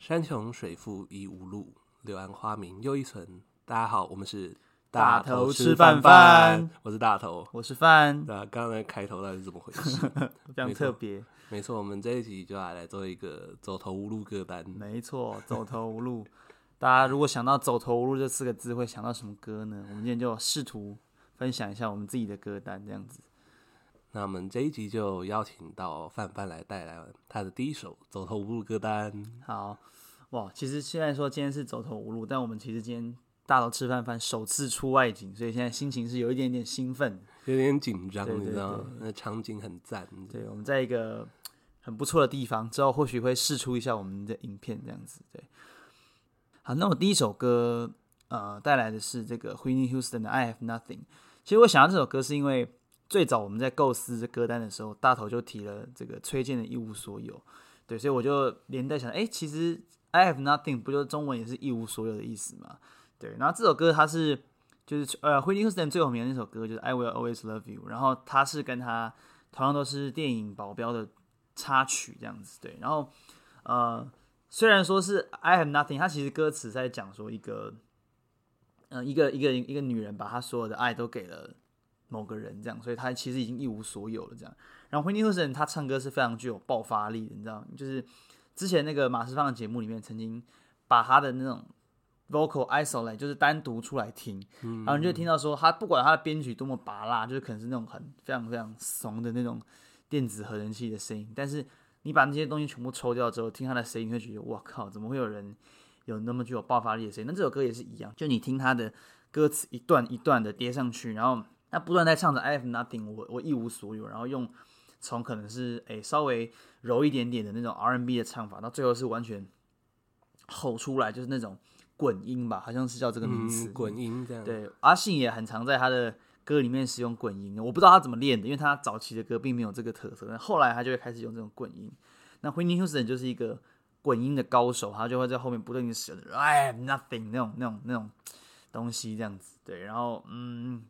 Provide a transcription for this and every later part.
山穷水复疑无路，柳暗花明又一村。大家好，我们是大头吃饭饭，我是大头，我是饭。对啊，刚刚那开头到底是怎么回事？非常特别。没错，我们这一集就来来做一个走投无路歌单。没错，走投无路。大家如果想到“走投无路”这四个字，会想到什么歌呢？我们今天就试图分享一下我们自己的歌单，这样子。那我们这一集就邀请到范范来带来他的第一首走投无路歌单。好，哇，其实虽然说今天是走投无路，但我们其实今天大头吃饭饭首次出外景，所以现在心情是有一点点兴奋，有点紧张，你知道吗？那场景很赞。对，我们在一个很不错的地方，之后或许会试出一下我们的影片，这样子。对，好，那我第一首歌呃带来的是这个 Whitney Houston 的《I Have Nothing》。其实我想到这首歌是因为。最早我们在构思歌单的时候，大头就提了这个崔健的一无所有，对，所以我就连带想，哎，其实 I have nothing 不就是中文也是一无所有的意思嘛？对，然后这首歌它是就是呃惠妮休斯顿最有名的那首歌就是 I will always love you，然后它是跟他同样都是电影保镖的插曲这样子，对，然后呃虽然说是 I have nothing，它其实歌词在讲说一个嗯、一个一个一个女人把她所有的爱都给了。某个人这样，所以他其实已经一无所有了这样。然后惠妮休斯顿他唱歌是非常具有爆发力的，你知道，就是之前那个马世芳的节目里面曾经把他的那种 vocal isolate 就是单独出来听，然后你就听到说他不管他的编曲多么拔辣，就是可能是那种很非常非常怂的那种电子合成器的声音，但是你把那些东西全部抽掉之后，听他的声音，你会觉得哇靠，怎么会有人有那么具有爆发力的声音？那这首歌也是一样，就你听他的歌词一段一段的叠上去，然后。那不断在唱着 I have nothing，我我一无所有，然后用从可能是诶、欸、稍微柔一点点的那种 R&B 的唱法，到最后是完全吼出来，就是那种滚音吧，好像是叫这个名词，滚、嗯、音这样。对，阿信也很常在他的歌里面使用滚音，我不知道他怎么练的，因为他早期的歌并没有这个特色，但后来他就会开始用这种滚音。那 Whitney Houston 就是一个滚音的高手，他就会在后面不断的使用 I have nothing 那种那种那种东西这样子。对，然后嗯。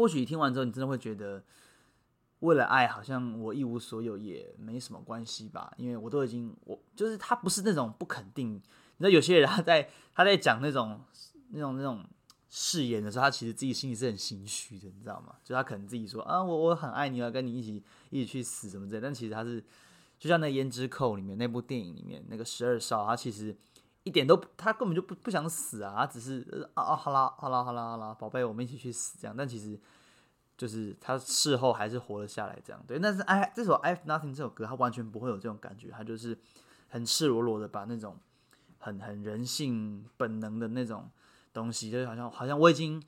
或许听完之后，你真的会觉得，为了爱，好像我一无所有也没什么关系吧？因为我都已经，我就是他不是那种不肯定。你知道，有些人他在他在讲那种那种那种誓言的时候，他其实自己心里是很心虚的，你知道吗？就他可能自己说啊，我我很爱你，要跟你一起一起去死什么之类。但其实他是，就像那《胭脂扣》里面那部电影里面那个十二少，他其实。一点都，他根本就不不想死啊！他只是啊啊，好啦好啦好啦好啦，宝贝，我们一起去死这样。但其实就是他事后还是活了下来这样。对，但是哎，这首《I Have Nothing》这首歌，他完全不会有这种感觉，他就是很赤裸裸的把那种很很人性本能的那种东西，就好像好像我已经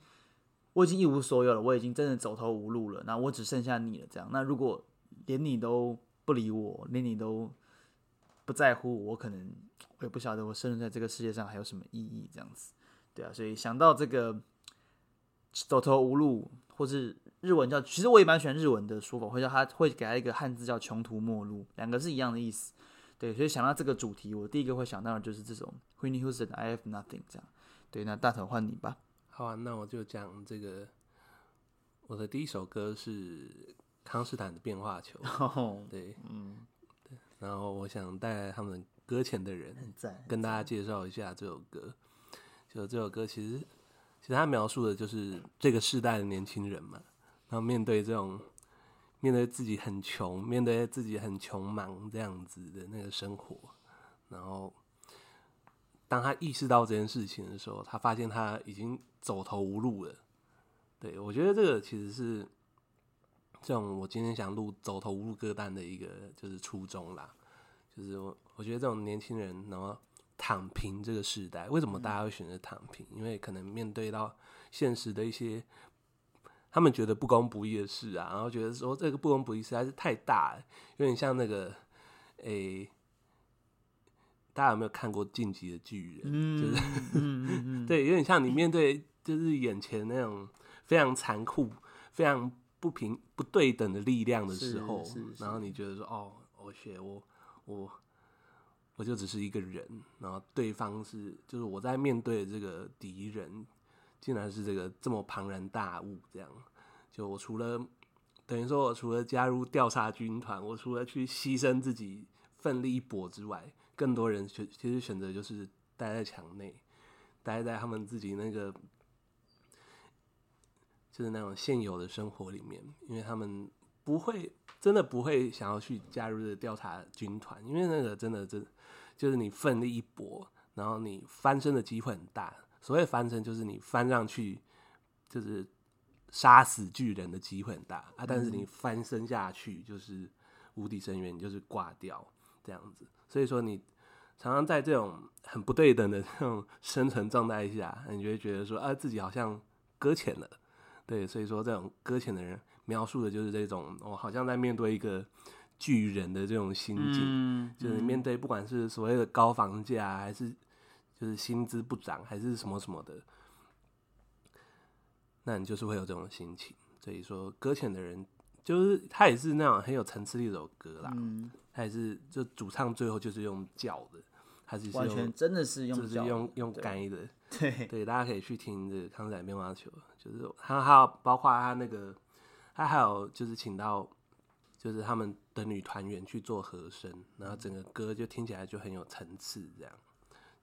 我已经一无所有了，我已经真的走投无路了，那我只剩下你了这样。那如果连你都不理我，连你都不在乎我，可能。我也不晓得我生存在这个世界上还有什么意义，这样子，对啊，所以想到这个走投无路，或是日文叫，其实我也蛮喜欢日文的说法，会叫他会给他一个汉字叫穷途末路，两个是一样的意思，对，所以想到这个主题，我第一个会想到的就是这种 Whitney Houston 的 I Have Nothing 这样，对，那大头换你吧。好啊，那我就讲这个，我的第一首歌是康斯坦的变化球，对，嗯，对，然后我想带来他们。搁浅的人，跟大家介绍一下这首歌。就这首歌，其实其实他描述的就是这个世代的年轻人嘛。然后面对这种面对自己很穷，面对自己很穷忙这样子的那个生活，然后当他意识到这件事情的时候，他发现他已经走投无路了。对，我觉得这个其实是这种我今天想录走投无路歌单的一个就是初衷啦。就是我，我觉得这种年轻人，然后躺平这个时代，为什么大家会选择躺平？因为可能面对到现实的一些他们觉得不公不义的事啊，然后觉得说这个不公不义实在是太大了，有点像那个，诶、欸，大家有没有看过《进击的巨人》？就是，对，有点像你面对就是眼前那种非常残酷、非常不平、不对等的力量的时候，然后你觉得说，哦，我学我。我我就只是一个人，然后对方是就是我在面对这个敌人，竟然是这个这么庞然大物，这样。就我除了等于说我除了加入调查军团，我除了去牺牲自己奋力一搏之外，更多人选其实选择就是待在墙内，待在他们自己那个就是那种现有的生活里面，因为他们不会真的不会想要去加入这个调查军团，因为那个真的真就是你奋力一搏，然后你翻身的机会很大。所谓翻身，就是你翻上去，就是杀死巨人的机会很大啊。但是你翻身下去，就是无底深渊，你就是挂掉这样子。所以说，你常常在这种很不对等的 这种生存状态下，你就会觉得说，啊，自己好像搁浅了。对，所以说这种搁浅的人描述的就是这种，我好像在面对一个巨人的这种心境，就是面对不管是所谓的高房价还是。就是薪资不涨还是什么什么的，那你就是会有这种心情。所以说，搁浅的人就是他也是那种很有层次的一首歌啦。嗯，他也是就主唱最后就是用叫的，他是完全真的是用就是用用该的。对对，大家可以去听这个《康斯坦变化球》，就是他还有包括他那个他还有就是请到就是他们的女团员去做和声，然后整个歌就听起来就很有层次这样。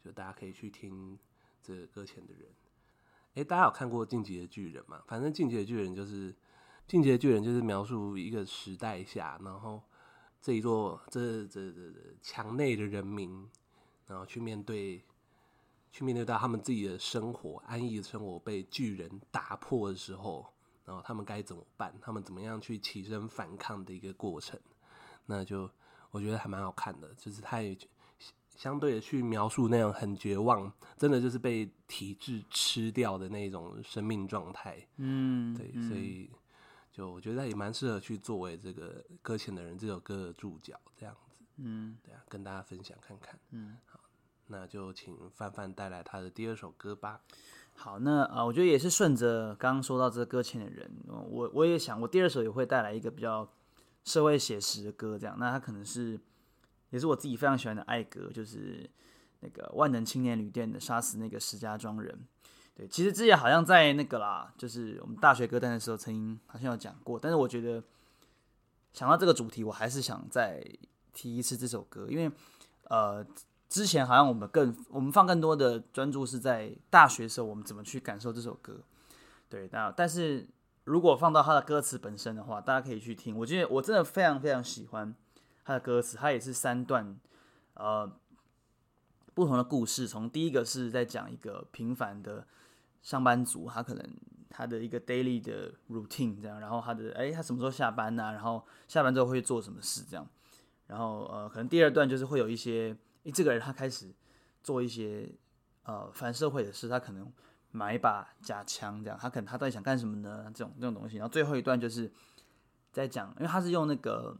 就大家可以去听这个搁浅的人，哎、欸，大家有看过《进击的巨人》吗？反正《进击的巨人》就是《进击的巨人》就是描述一个时代下，然后这一座这这这这墙内的人民，然后去面对，去面对到他们自己的生活，安逸的生活被巨人打破的时候，然后他们该怎么办？他们怎么样去起身反抗的一个过程？那就我觉得还蛮好看的，就是他也。相对的去描述那种很绝望，真的就是被体制吃掉的那种生命状态。嗯，对，所以就我觉得也蛮适合去作为这个搁浅的人这首歌的注脚这样子。嗯，对啊，跟大家分享看看。嗯，好，那就请范范带来他的第二首歌吧。好，那啊，我觉得也是顺着刚刚说到这个搁浅的人，我我也想我第二首也会带来一个比较社会写实的歌，这样，那他可能是。也是我自己非常喜欢的爱歌，就是那个万能青年旅店的《杀死那个石家庄人》。对，其实之前好像在那个啦，就是我们大学歌单的时候曾经好像有讲过，但是我觉得想到这个主题，我还是想再提一次这首歌，因为呃，之前好像我们更我们放更多的专注是在大学时候我们怎么去感受这首歌。对，那但是如果放到它的歌词本身的话，大家可以去听，我觉得我真的非常非常喜欢。他的歌词，他也是三段，呃，不同的故事。从第一个是在讲一个平凡的上班族，他可能他的一个 daily 的 routine 这样，然后他的哎，他什么时候下班呢、然后下班之后会做什么事这样？然后呃，可能第二段就是会有一些，这个人他开始做一些呃反社会的事，他可能买一把假枪这样，他可能他到底想干什么呢？这种这种东西。然后最后一段就是在讲，因为他是用那个。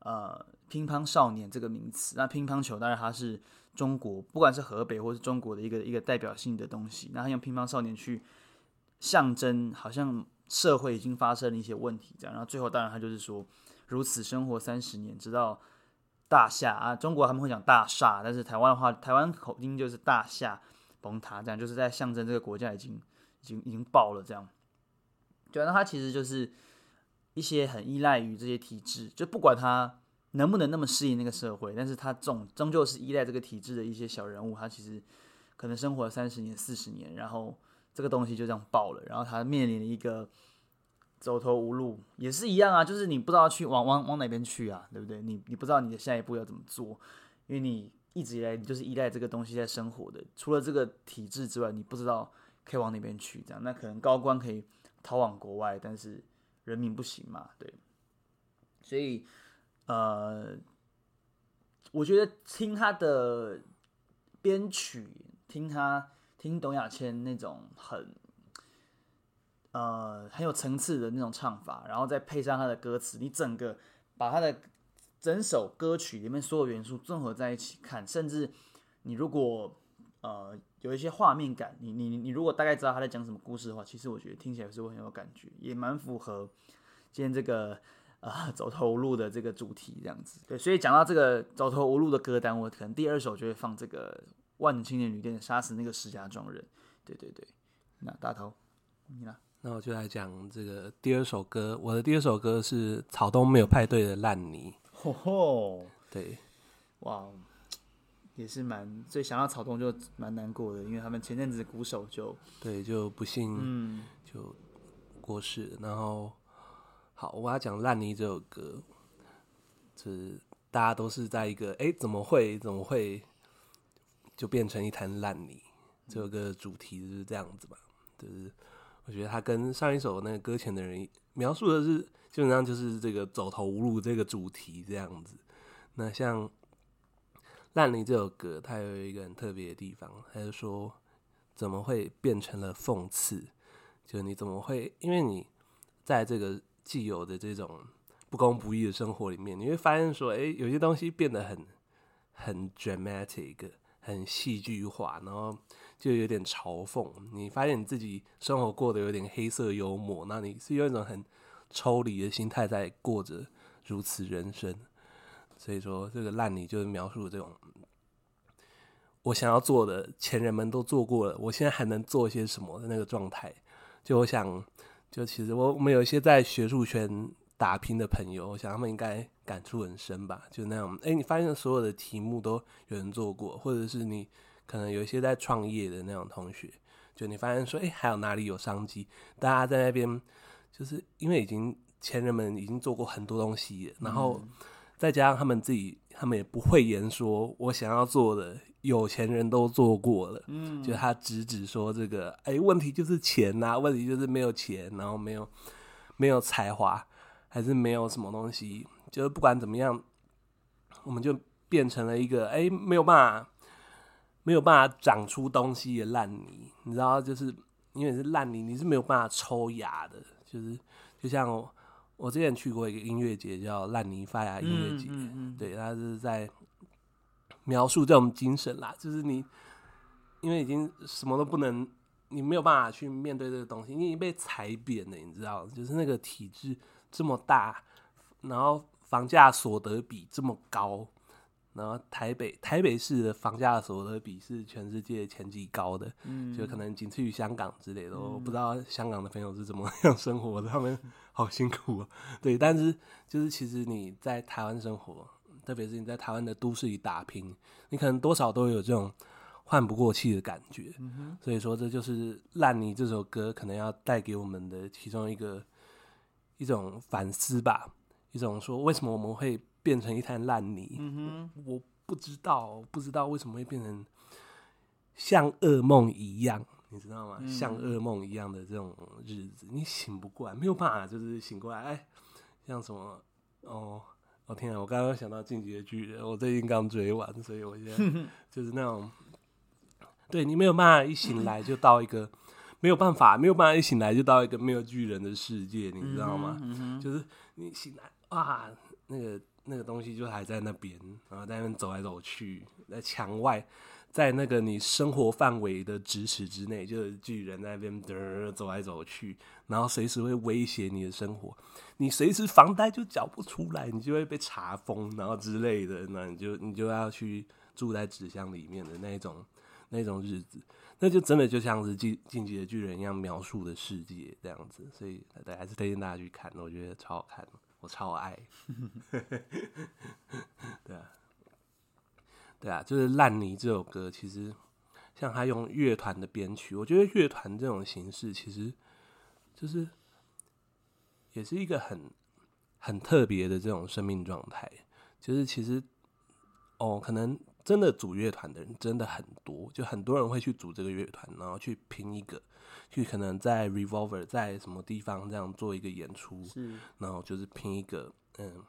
呃，乒乓少年这个名词，那乒乓球当然它是中国，不管是河北或是中国的一个一个代表性的东西。那他用乒乓少年去象征，好像社会已经发生了一些问题这样。然后最后当然他就是说，如此生活三十年，直到大厦啊，中国他们会讲大厦，但是台湾的话，台湾口音就是大厦崩塌，这样就是在象征这个国家已经已经已经爆了这样。对，那他其实就是。一些很依赖于这些体制，就不管他能不能那么适应那个社会，但是他终终究是依赖这个体制的一些小人物，他其实可能生活了三十年、四十年，然后这个东西就这样爆了，然后他面临了一个走投无路，也是一样啊，就是你不知道去往往往哪边去啊，对不对？你你不知道你的下一步要怎么做，因为你一直以来你就是依赖这个东西在生活的，除了这个体制之外，你不知道可以往哪边去，这样，那可能高官可以逃往国外，但是。人民不行嘛？对，所以呃，我觉得听他的编曲，听他听董雅千那种很呃很有层次的那种唱法，然后再配上他的歌词，你整个把他的整首歌曲里面所有元素综合在一起看，甚至你如果呃有一些画面感，你你你如果大概知道他在讲什么故事的话，其实我觉得听起来是会很有感觉，也蛮符合今天这个呃走投无路的这个主题这样子。对，所以讲到这个走投无路的歌单，我可能第二首就会放这个万青年旅店杀死那个石家庄人。对对对，那大头你呢？那我就来讲这个第二首歌，我的第二首歌是草东没有派对的烂泥。吼吼，对，哇。也是蛮，所以想到草东就蛮难过的，因为他们前阵子鼓手就对就不幸嗯就过世，嗯、然后好我要讲烂泥这首歌，就是大家都是在一个哎怎么会怎么会就变成一滩烂泥，这首歌的主题就是这样子吧，就是我觉得他跟上一首那个搁浅的人描述的是基本上就是这个走投无路这个主题这样子，那像。烂泥这首歌，它有一个很特别的地方，它就说怎么会变成了讽刺？就你怎么会？因为你在这个既有的这种不公不义的生活里面，你会发现说，哎，有些东西变得很很 dramatic，很戏剧化，然后就有点嘲讽。你发现你自己生活过得有点黑色幽默，那你是用一种很抽离的心态在过着如此人生。所以说，这个烂泥就是描述这种我想要做的，前人们都做过了，我现在还能做些什么的那个状态。就我想，就其实我我们有一些在学术圈打拼的朋友，我想他们应该感触很深吧。就那样，哎，你发现所有的题目都有人做过，或者是你可能有一些在创业的那种同学，就你发现说，哎，还有哪里有商机？大家在那边，就是因为已经前人们已经做过很多东西了，然后。嗯再加上他们自己，他们也不会言说，我想要做的有钱人都做过了，嗯，就他直指说这个，哎，问题就是钱呐，问题就是没有钱，然后没有没有才华，还是没有什么东西，就是不管怎么样，我们就变成了一个，哎，没有办法，没有办法长出东西的烂泥，你知道，就是因为是烂泥，你是没有办法抽芽的，就是就像我。我之前去过一个音乐节，叫烂泥发芽音乐节，嗯嗯嗯、对，他是在描述这种精神啦，就是你因为已经什么都不能，你没有办法去面对这个东西，你已经被踩扁了，你知道，就是那个体制这么大，然后房价所得比这么高。然后台北台北市的房价所得比是全世界前几高的，嗯，就可能仅次于香港之类的。嗯、我不知道香港的朋友是怎么样生活的，他们 好辛苦啊。对，但是就是其实你在台湾生活，特别是你在台湾的都市里打拼，你可能多少都有这种换不过气的感觉。嗯、哼所以说，这就是《烂泥》这首歌可能要带给我们的其中一个一种反思吧，一种说为什么我们会。变成一滩烂泥，嗯、哼我，不知道，不知道为什么会变成像噩梦一样，你知道吗？嗯、像噩梦一样的这种日子，你醒不过来，没有办法，就是醒过来。哎，像什么？哦，我、哦、天啊！我刚刚想到《进击的巨人》，我最近刚追完，所以我现在 就是那种，对你没有办法一醒来就到一个 没有办法，没有办法一醒来就到一个没有巨人的世界，你知道吗？嗯嗯、就是你醒来啊，那个。那个东西就还在那边，然后在那边走来走去，在墙外，在那个你生活范围的咫尺之内，就是巨人在那边嘚走来走去，然后随时会威胁你的生活，你随时房贷就缴不出来，你就会被查封，然后之类的，那你就你就要去住在纸箱里面的那种 那种日子，那就真的就像是进进击的巨人一样描述的世界这样子，所以大家还是推荐大家去看，我觉得超好看。我超爱，对啊，对啊，就是《烂泥》这首歌，其实像他用乐团的编曲，我觉得乐团这种形式，其实就是也是一个很很特别的这种生命状态。就是其实哦，可能真的组乐团的人真的很多，就很多人会去组这个乐团，然后去拼一个。去可能在 Revolver 在什么地方这样做一个演出，是然后就是拼一个嗯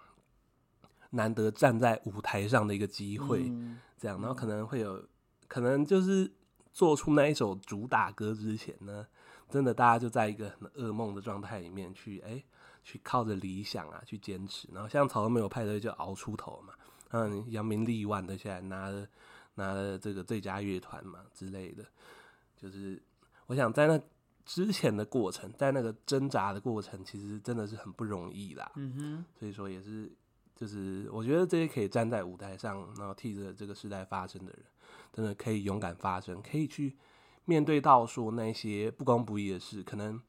难得站在舞台上的一个机会，嗯、这样，然后可能会有可能就是做出那一首主打歌之前呢，真的大家就在一个很噩梦的状态里面去哎、欸、去靠着理想啊去坚持，然后像草根没有派对就熬出头嘛，嗯，扬名立万的现在拿了拿了这个最佳乐团嘛之类的，就是。我想在那之前的过程，在那个挣扎的过程，其实真的是很不容易啦。嗯哼，所以说也是，就是我觉得这些可以站在舞台上，然后替着这个时代发声的人，真的可以勇敢发声，可以去面对到说那些不公不义的事。可能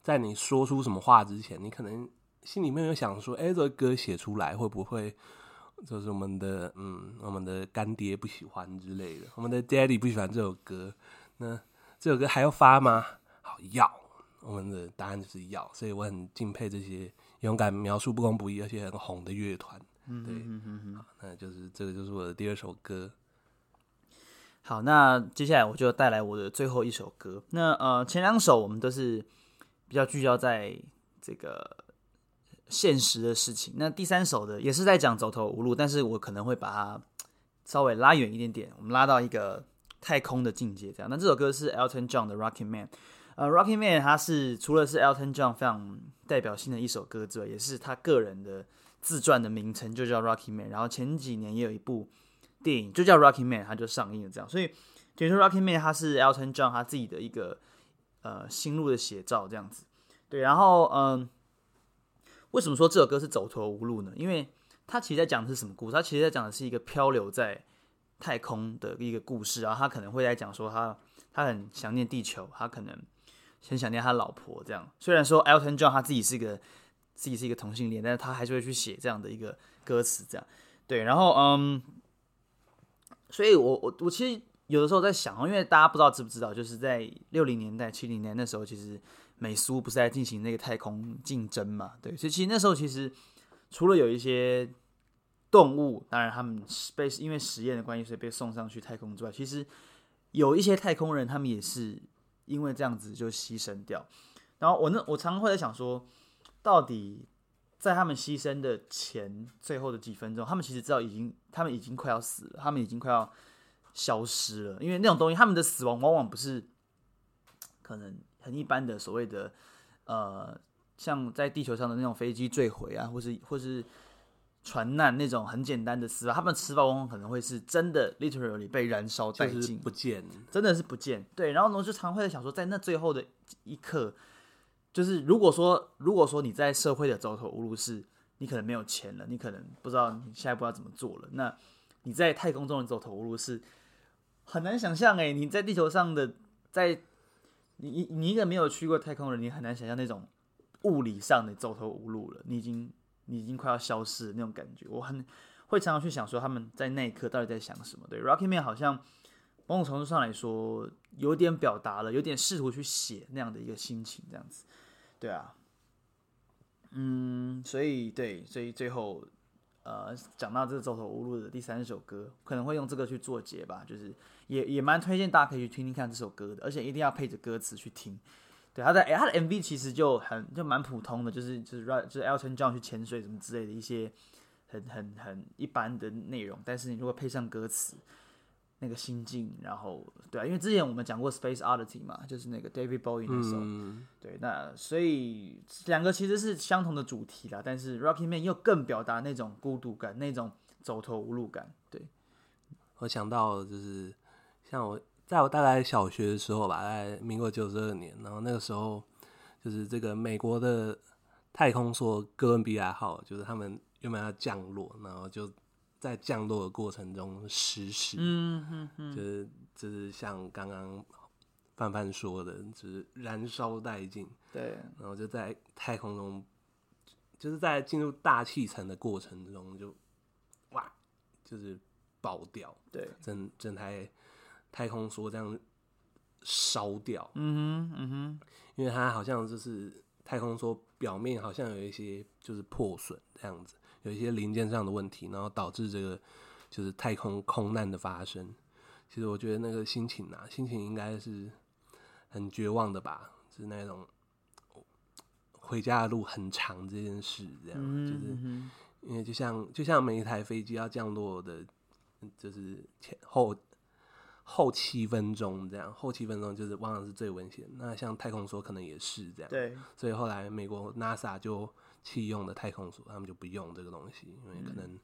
在你说出什么话之前，你可能心里面有想说，哎，这个歌写出来会不会就是我们的嗯，我们的干爹不喜欢之类的，我们的 Daddy 不喜欢这首歌，那这首歌还要发吗？好，要，我们的答案就是要，所以我很敬佩这些勇敢描述不公不义而且很红的乐团。嗯对，嗯好，那就是这个就是我的第二首歌。好，那接下来我就带来我的最后一首歌。那呃，前两首我们都是比较聚焦在这个现实的事情。那第三首的也是在讲走投无路，但是我可能会把它稍微拉远一点点，我们拉到一个太空的境界。这样，那这首歌是 Elton John 的《Rocky Man》。呃，《Rocky Man》它是除了是 Elton John 非常代表性的一首歌之外，也是他个人的自传的名称，就叫《Rocky Man》。然后前几年也有一部。电影就叫《Rocky Man》，它就上映了。这样，所以等于说《Rocky Man》它是 Elton John 他自己的一个呃心路的写照，这样子。对，然后嗯、为什么说这首歌是走投无路呢？因为他其实在讲的是什么故事？他其实在讲的是一个漂流在太空的一个故事。然后他可能会在讲说他他很想念地球，他可能很想念他老婆。这样，虽然说 Elton John 他自己是一个自己是一个同性恋，但是他还是会去写这样的一个歌词。这样，对，然后嗯。所以我，我我其实有的时候在想，因为大家不知道知不知道，就是在六零年代、七零年那时候，其实美苏不是在进行那个太空竞争嘛？对，所以其实那时候其实除了有一些动物，当然他们被因为实验的关系，所以被送上去太空之外，其实有一些太空人，他们也是因为这样子就牺牲掉。然后我那我常常会在想说，到底。在他们牺牲的前最后的几分钟，他们其实知道已经，他们已经快要死了，他们已经快要消失了。因为那种东西，他们的死亡往往不是可能很一般的所谓的呃，像在地球上的那种飞机坠毁啊，或是或是船难那种很简单的死亡。他们死亡往往可能会是真的，literally 被燃烧殆尽，不见，真的是不见。对，然后呢，就常会在想说，在那最后的一刻。就是如果说，如果说你在社会的走投无路，是你可能没有钱了，你可能不知道你下一步要怎么做了。那你在太空中的走投无路是很难想象诶，你在地球上的，在你你一个没有去过太空人，你很难想象那种物理上的走投无路了。你已经你已经快要消失的那种感觉。我很会常常去想说，他们在那一刻到底在想什么？对，Rocky Man 好像某种程度上来说，有点表达了，有点试图去写那样的一个心情，这样子。对啊，嗯，所以对，所以最后，呃，讲到这个走投无路的第三首歌，可能会用这个去做结吧，就是也也蛮推荐大家可以去听听看这首歌的，而且一定要配着歌词去听。对，他的他的 MV 其实就很就蛮普通的，就是就是就是 Elton John 去潜水什么之类的一些很很很一般的内容，但是你如果配上歌词。那个心境，然后对啊，因为之前我们讲过《Space Oddity》嘛，就是那个 David Bowie 那首，嗯、对，那所以两个其实是相同的主题啦，但是《Rocket Man》又更表达那种孤独感，那种走投无路感。对，我想到就是像我在我大概小学的时候吧，在民国九十二年，然后那个时候就是这个美国的太空梭哥伦比亚号，就是他们原本要降落，然后就。在降落的过程中失事，嗯哼哼，就是就是像刚刚范范说的，就是燃烧殆尽，对，然后就在太空中，就是在进入大气层的过程中就哇，就是爆掉，对，整整台太空梭这样烧掉，嗯哼嗯哼，因为它好像就是太空梭表面好像有一些就是破损这样子。有一些零件上的问题，然后导致这个就是太空空难的发生。其实我觉得那个心情啊，心情应该是很绝望的吧，就是那种回家的路很长这件事，这样，嗯、就是因为就像就像每一台飞机要降落的，就是前后后七分钟这样，后七分钟就是往往是最危险。那像太空梭可能也是这样，对，所以后来美国 NASA 就。弃用的太空梭，他们就不用这个东西，因为可能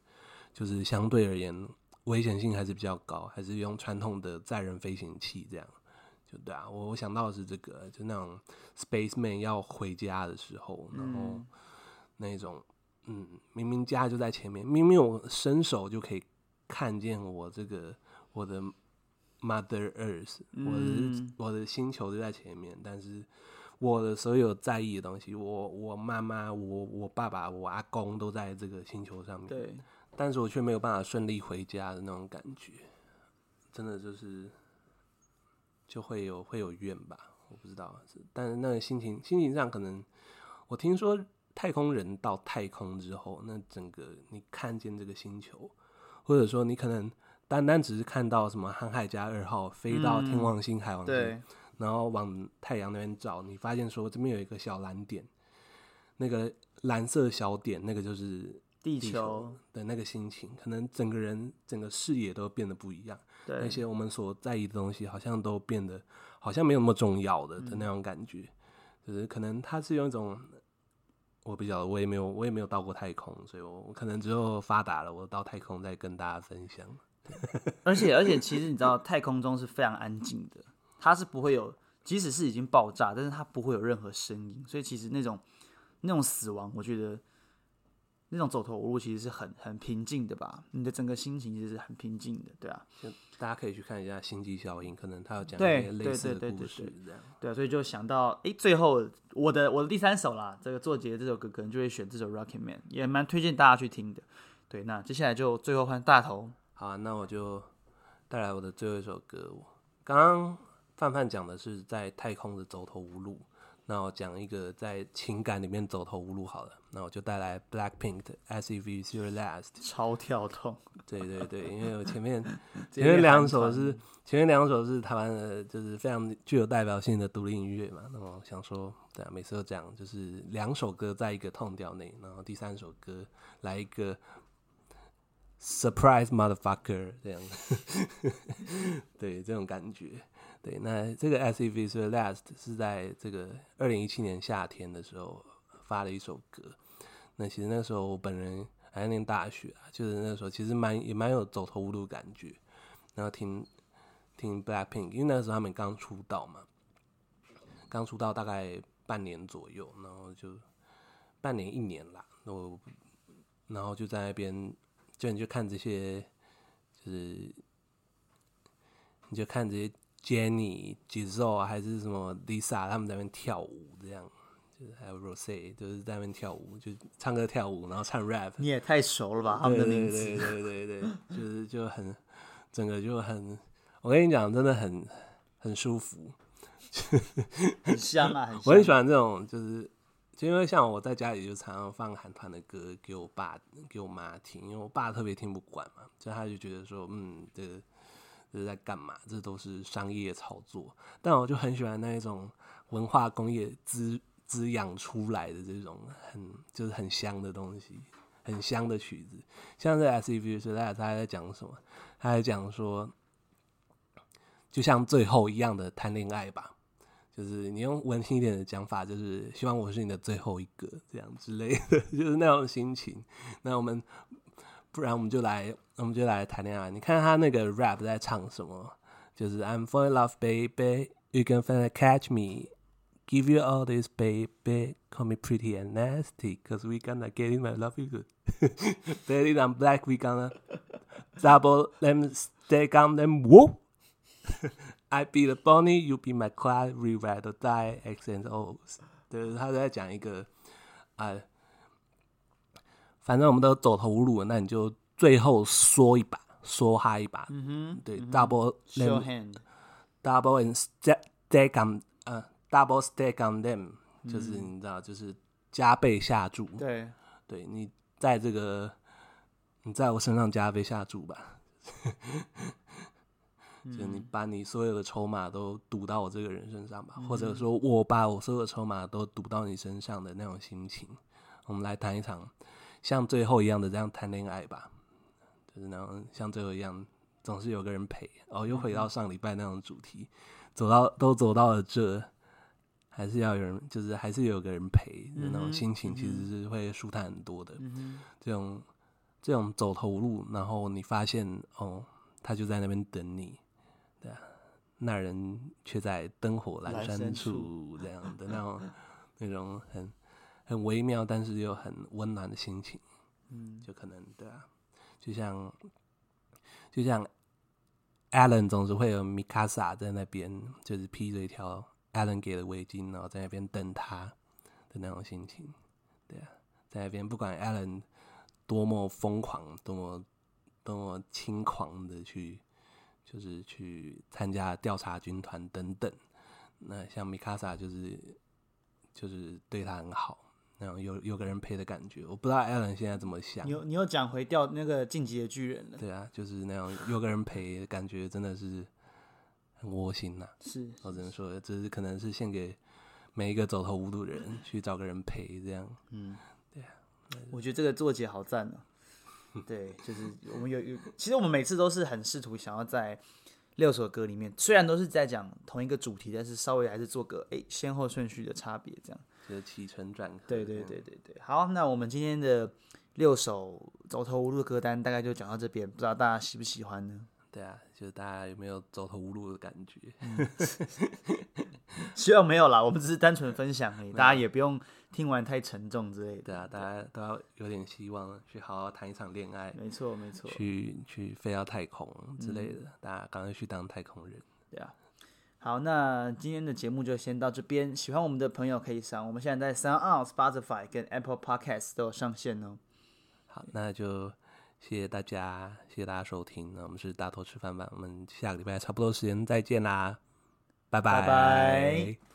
就是相对而言危险性还是比较高，还是用传统的载人飞行器这样。就对啊，我我想到的是这个，就那种 spaceman 要回家的时候，然后那种嗯，明明家就在前面，明明我伸手就可以看见我这个我的 Mother Earth，我的我的星球就在前面，但是。我的所有在意的东西，我我妈妈、我我爸爸、我阿公都在这个星球上面。对，但是我却没有办法顺利回家的那种感觉，真的就是就会有会有怨吧，我不知道，但是那个心情心情上可能，我听说太空人到太空之后，那整个你看见这个星球，或者说你可能单单只是看到什么航海家二号飞到天王星、海王星，对，然后往太阳那边照，你发现说这边有一个小蓝点，那个蓝色小点，那个就是。地球的那个心情，可能整个人整个视野都变得不一样。对，那些我们所在意的东西，好像都变得好像没有那么重要的的那种感觉。嗯、就是可能它是用一种，我比较，我也没有，我也没有到过太空，所以我我可能只有发达了，我到太空再跟大家分享。而 且而且，其实你知道，太空中是非常安静的，它是不会有，即使是已经爆炸，但是它不会有任何声音。所以其实那种那种死亡，我觉得。那种走投无路其实是很很平静的吧？你的整个心情其实是很平静的，对啊。大家可以去看一下《星际效应》，可能他有讲一些类似的故事，这样。对啊，所以就想到，哎、欸，最后我的我的第三首啦，这个作杰这首歌可能就会选这首《Rocket Man》，也蛮推荐大家去听的。对，那接下来就最后换大头。好、啊，那我就带来我的最后一首歌。刚刚范范讲的是在太空的走投无路。那我讲一个在情感里面走投无路好了，那我就带来 Blackpink 的 As If It's Your Last，超跳痛。对对对，因为我前面前面两首是前面两首是台湾的，就是非常具有代表性的独立音乐嘛。那么我想说，对啊，每次都这样，就是两首歌在一个痛调内，然后第三首歌来一个 Surprise Motherfucker 这样子，对这种感觉。对，那这个 As If It's Your Last 是在这个二零一七年夏天的时候发了一首歌。那其实那时候我本人还在念大学啊，就是那时候其实蛮也蛮有走投无路感觉。然后听听 Blackpink，因为那时候他们刚出道嘛，刚出道大概半年左右，然后就半年一年啦，然后然后就在那边，就你就看这些，就是你就看这些。Jennie、Jisoo 还是什么 Lisa，他们在那边跳舞，这样就是还有 Rose，就是在那边跳舞，就唱歌跳舞，然后唱 rap。你也太熟了吧？他们的名字，对对对对对，就是就很整个就很，我跟你讲，真的很很舒服，很香啊，很香。我很喜欢这种，就是就因为像我在家里就常常放韩团的歌给我爸给我妈听，因为我爸特别听不惯嘛，就他就觉得说，嗯，这。这是在干嘛？这都是商业操作。但我就很喜欢那一种文化工业滋滋养出来的这种很就是很香的东西，很香的曲子。像这 S E V 时代，他还在讲什么？他还讲说，就像最后一样的谈恋爱吧。就是你用温馨一点的讲法，就是希望我是你的最后一个，这样之类的，就是那种心情。那我们。不然我们就来，我们就来谈恋爱。你看他那个 rap 在唱什么？就是 I'm falling love, baby, you can finally catch me, give you all this, baby, call me pretty and nasty, cause we gonna get in my love you good. Baby, I'm black, we gonna double them, stack on them, whoop. I be the bunny, you be my Clyde, we ride or die, X and O's。对，他在讲一个啊。反正我们都走投无路了，那你就最后说一把，说哈一把，嗯哼，对、嗯、，double show hand，double and stack on，呃，double stack on them，、嗯、就是你知道，就是加倍下注，对，对你在这个，你在我身上加倍下注吧，就你把你所有的筹码都赌到我这个人身上吧，嗯、或者说我把我所有的筹码都赌到你身上的那种心情，我们来谈一场。像最后一样的这样谈恋爱吧，就是那种像最后一样，总是有个人陪。哦，又回到上礼拜那种主题，走到都走到了这，还是要有人，就是还是有个人陪，的、那种心情其实是会舒坦很多的。这种这种走投无路，然后你发现哦，他就在那边等你，那人却在灯火阑珊处，这样的那种 那种很。很微妙，但是又很温暖的心情，嗯，就可能对啊，就像就像 Alan 总是会有 Mikasa 在那边，就是披着一条 Alan 给的围巾，然后在那边等他的那种心情，对啊，在那边不管 Alan 多么疯狂，多么多么轻狂的去，就是去参加调查军团等等。那像米卡萨就是就是对他很好，那种有有个人陪的感觉。我不知道艾伦现在怎么想。你又你又讲回调那个晋级的巨人了？对啊，就是那种有个人陪的感觉，真的是很窝心呐。是，我只能说，这是可能是献给每一个走投无路的人，去找个人陪这样。嗯，对啊。我觉得这个作结好赞哦。对，就是我们有有，其实我们每次都是很试图想要在。六首歌里面虽然都是在讲同一个主题，但是稍微还是做个诶先后顺序的差别，这样就是起承转合。对对对对对，好，那我们今天的六首走投无路的歌单大概就讲到这边，不知道大家喜不喜欢呢？对啊，就是大家有没有走投无路的感觉？嗯、希望没有啦，我们只是单纯分享而已，大家也不用听完太沉重之类的。对啊，大家都要有点希望，去好好谈一场恋爱。没错没错，去去飞到太空之类的，嗯、大家赶快去当太空人。对啊，好，那今天的节目就先到这边。喜欢我们的朋友可以上，我们现在在 SoundOn、Spotify 跟 Apple Podcast 都有上线哦。好，那就。谢谢大家，谢谢大家收听。那我们是大头吃饭吧，我们下个礼拜差不多时间再见啦，拜拜。